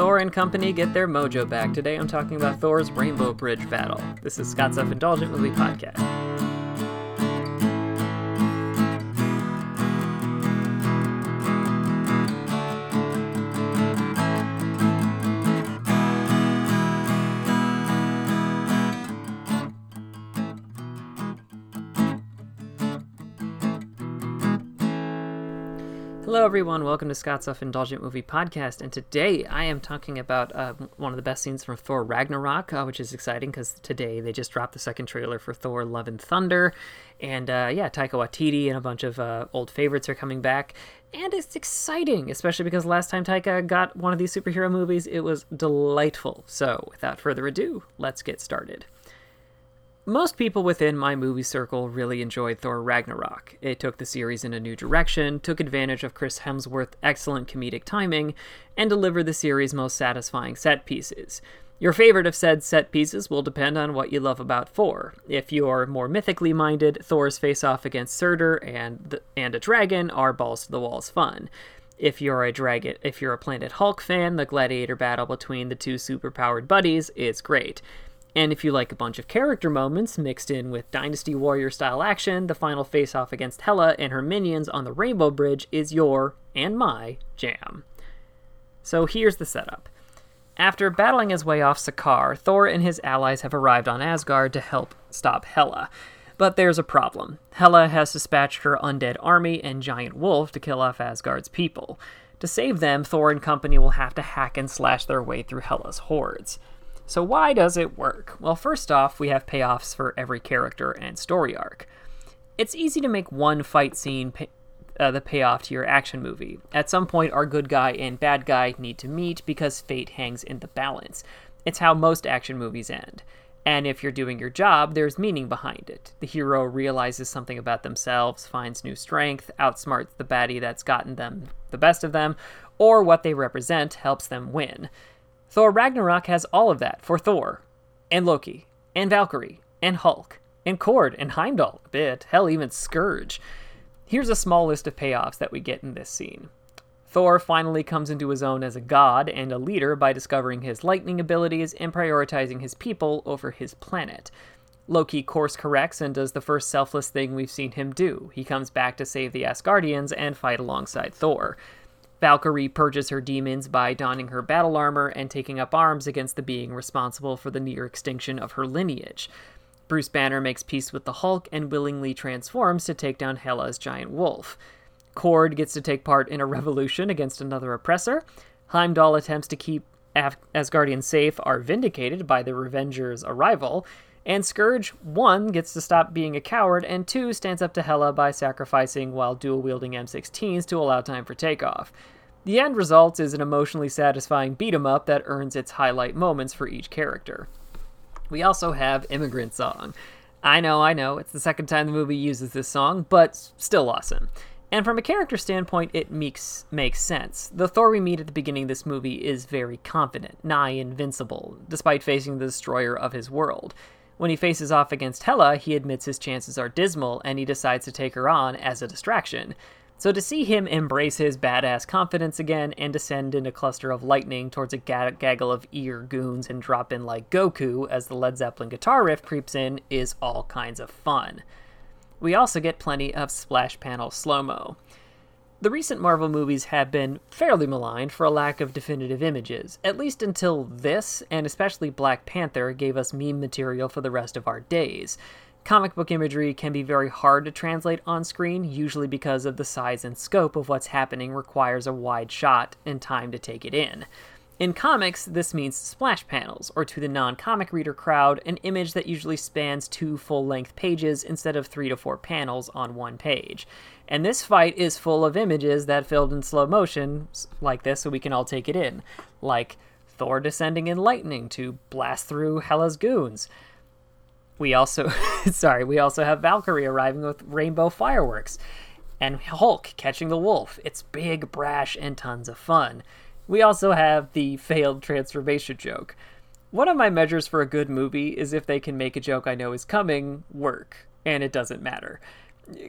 Thor and company get their mojo back. Today I'm talking about Thor's Rainbow Bridge battle. This is Scott's Self Indulgent Movie Podcast. Hello, everyone. Welcome to Scott's Self Indulgent Movie Podcast. And today I am talking about uh, one of the best scenes from Thor Ragnarok, uh, which is exciting because today they just dropped the second trailer for Thor Love and Thunder. And uh, yeah, Taika Waititi and a bunch of uh, old favorites are coming back. And it's exciting, especially because last time Taika got one of these superhero movies, it was delightful. So without further ado, let's get started. Most people within my movie circle really enjoyed Thor Ragnarok. It took the series in a new direction, took advantage of Chris Hemsworth's excellent comedic timing, and delivered the series' most satisfying set pieces. Your favorite of said set pieces will depend on what you love about Thor. If you're more mythically minded, Thor's face off against Surtur and the, and a dragon are balls to the walls fun. If you're a dragon, if you're a Planet Hulk fan, the gladiator battle between the two superpowered buddies is great. And if you like a bunch of character moments mixed in with Dynasty Warrior style action, the final face off against Hela and her minions on the Rainbow Bridge is your and my jam. So here's the setup. After battling his way off Sakaar, Thor and his allies have arrived on Asgard to help stop Hela. But there's a problem. Hela has dispatched her undead army and giant wolf to kill off Asgard's people. To save them, Thor and company will have to hack and slash their way through Hela's hordes. So, why does it work? Well, first off, we have payoffs for every character and story arc. It's easy to make one fight scene pay, uh, the payoff to your action movie. At some point, our good guy and bad guy need to meet because fate hangs in the balance. It's how most action movies end. And if you're doing your job, there's meaning behind it. The hero realizes something about themselves, finds new strength, outsmarts the baddie that's gotten them the best of them, or what they represent helps them win. Thor Ragnarok has all of that for Thor, and Loki, and Valkyrie, and Hulk, and Korg, and Heimdall a bit, hell, even Skurge. Here's a small list of payoffs that we get in this scene. Thor finally comes into his own as a god and a leader by discovering his lightning abilities and prioritizing his people over his planet. Loki course corrects and does the first selfless thing we've seen him do. He comes back to save the Asgardians and fight alongside Thor. Valkyrie purges her demons by donning her battle armor and taking up arms against the being responsible for the near extinction of her lineage. Bruce Banner makes peace with the Hulk and willingly transforms to take down Hela's giant wolf. Korg gets to take part in a revolution against another oppressor. Heimdall attempts to keep Af- Asgardian safe are vindicated by the Revengers' arrival. And Skurge, one, gets to stop being a coward, and two, stands up to Hela by sacrificing while dual wielding M16s to allow time for takeoff. The end result is an emotionally satisfying beat 'em up that earns its highlight moments for each character. We also have Immigrant Song. I know, I know, it's the second time the movie uses this song, but still awesome. And from a character standpoint, it makes makes sense. The Thor we meet at the beginning of this movie is very confident, nigh invincible, despite facing the destroyer of his world. When he faces off against Hela, he admits his chances are dismal and he decides to take her on as a distraction. So to see him embrace his badass confidence again and descend in a cluster of lightning towards a gaggle of ear goons and drop in like Goku as the Led Zeppelin guitar riff creeps in is all kinds of fun. We also get plenty of splash panel slow mo. The recent Marvel movies have been fairly maligned for a lack of definitive images, at least until this, and especially Black Panther, gave us meme material for the rest of our days. Comic book imagery can be very hard to translate on screen, usually because of the size and scope of what's happening requires a wide shot and time to take it in. In comics, this means splash panels, or to the non comic reader crowd, an image that usually spans two full length pages instead of three to four panels on one page. And this fight is full of images that filled in slow motion like this so we can all take it in. Like Thor descending in lightning to blast through Hela's goons. We also, sorry, we also have Valkyrie arriving with rainbow fireworks. And Hulk catching the wolf. It's big, brash, and tons of fun. We also have the failed transformation joke. One of my measures for a good movie is if they can make a joke I know is coming work, and it doesn't matter.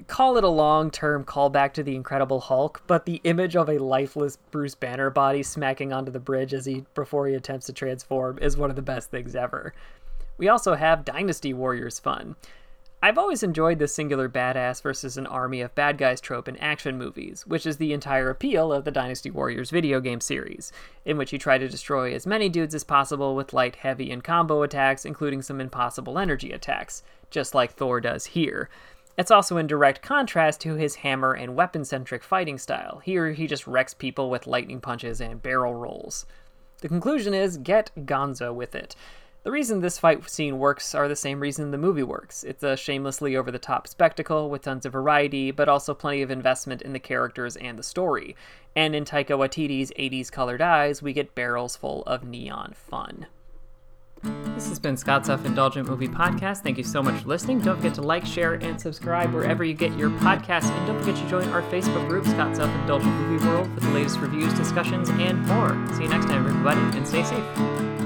call it a long term callback to the Incredible Hulk, but the image of a lifeless Bruce Banner body smacking onto the bridge as he before he attempts to transform is one of the best things ever. We also have Dynasty Warriors fun. I've always enjoyed the singular badass versus an army of bad guys trope in action movies, which is the entire appeal of the Dynasty Warriors video game series, in which you try to destroy as many dudes as possible with light, heavy, and combo attacks, including some impossible energy attacks, just like Thor does here. It's also in direct contrast to his hammer and weapon centric fighting style. Here, he just wrecks people with lightning punches and barrel rolls. The conclusion is get gonzo with it. The reason this fight scene works are the same reason the movie works. It's a shamelessly over the top spectacle with tons of variety, but also plenty of investment in the characters and the story. And in Taika Waititi's 80s colored eyes, we get barrels full of neon fun. This has been Scott's Self Indulgent Movie Podcast. Thank you so much for listening. Don't forget to like, share, and subscribe wherever you get your podcasts. And don't forget to join our Facebook group, Scott's Self Indulgent Movie World, for the latest reviews, discussions, and more. See you next time, everybody, and stay safe.